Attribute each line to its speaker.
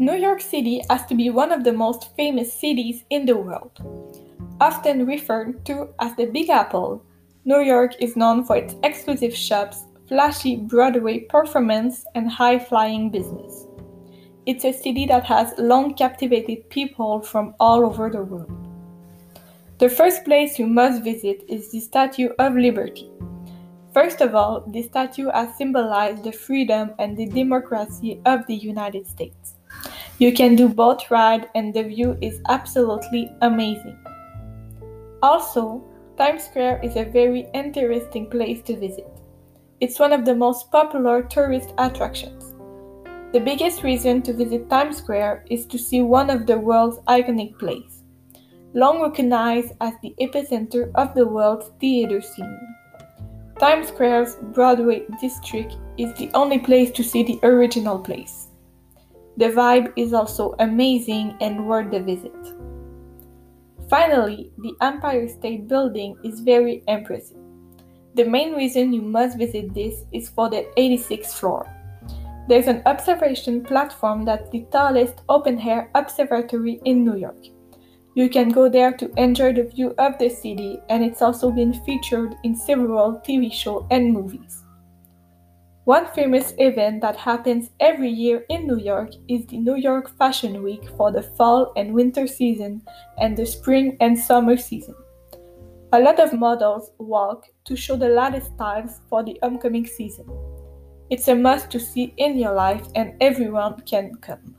Speaker 1: New York City has to be one of the most famous cities in the world. Often referred to as the Big Apple, New York is known for its exclusive shops, flashy Broadway performance, and high flying business. It's a city that has long captivated people from all over the world. The first place you must visit is the Statue of Liberty. First of all, the statue has symbolized the freedom and the democracy of the United States. You can do boat ride and the view is absolutely amazing. Also, Times Square is a very interesting place to visit. It's one of the most popular tourist attractions. The biggest reason to visit Times Square is to see one of the world's iconic plays, long recognized as the epicenter of the world's theater scene. Times Square's Broadway district is the only place to see the original plays. The vibe is also amazing and worth the visit. Finally, the Empire State Building is very impressive. The main reason you must visit this is for the 86th floor. There's an observation platform that's the tallest open air observatory in New York. You can go there to enjoy the view of the city, and it's also been featured in several TV shows and movies. One famous event that happens every year in New York is the New York Fashion Week for the fall and winter season and the spring and summer season. A lot of models walk to show the latest styles for the upcoming season. It's a must to see in your life and everyone can come.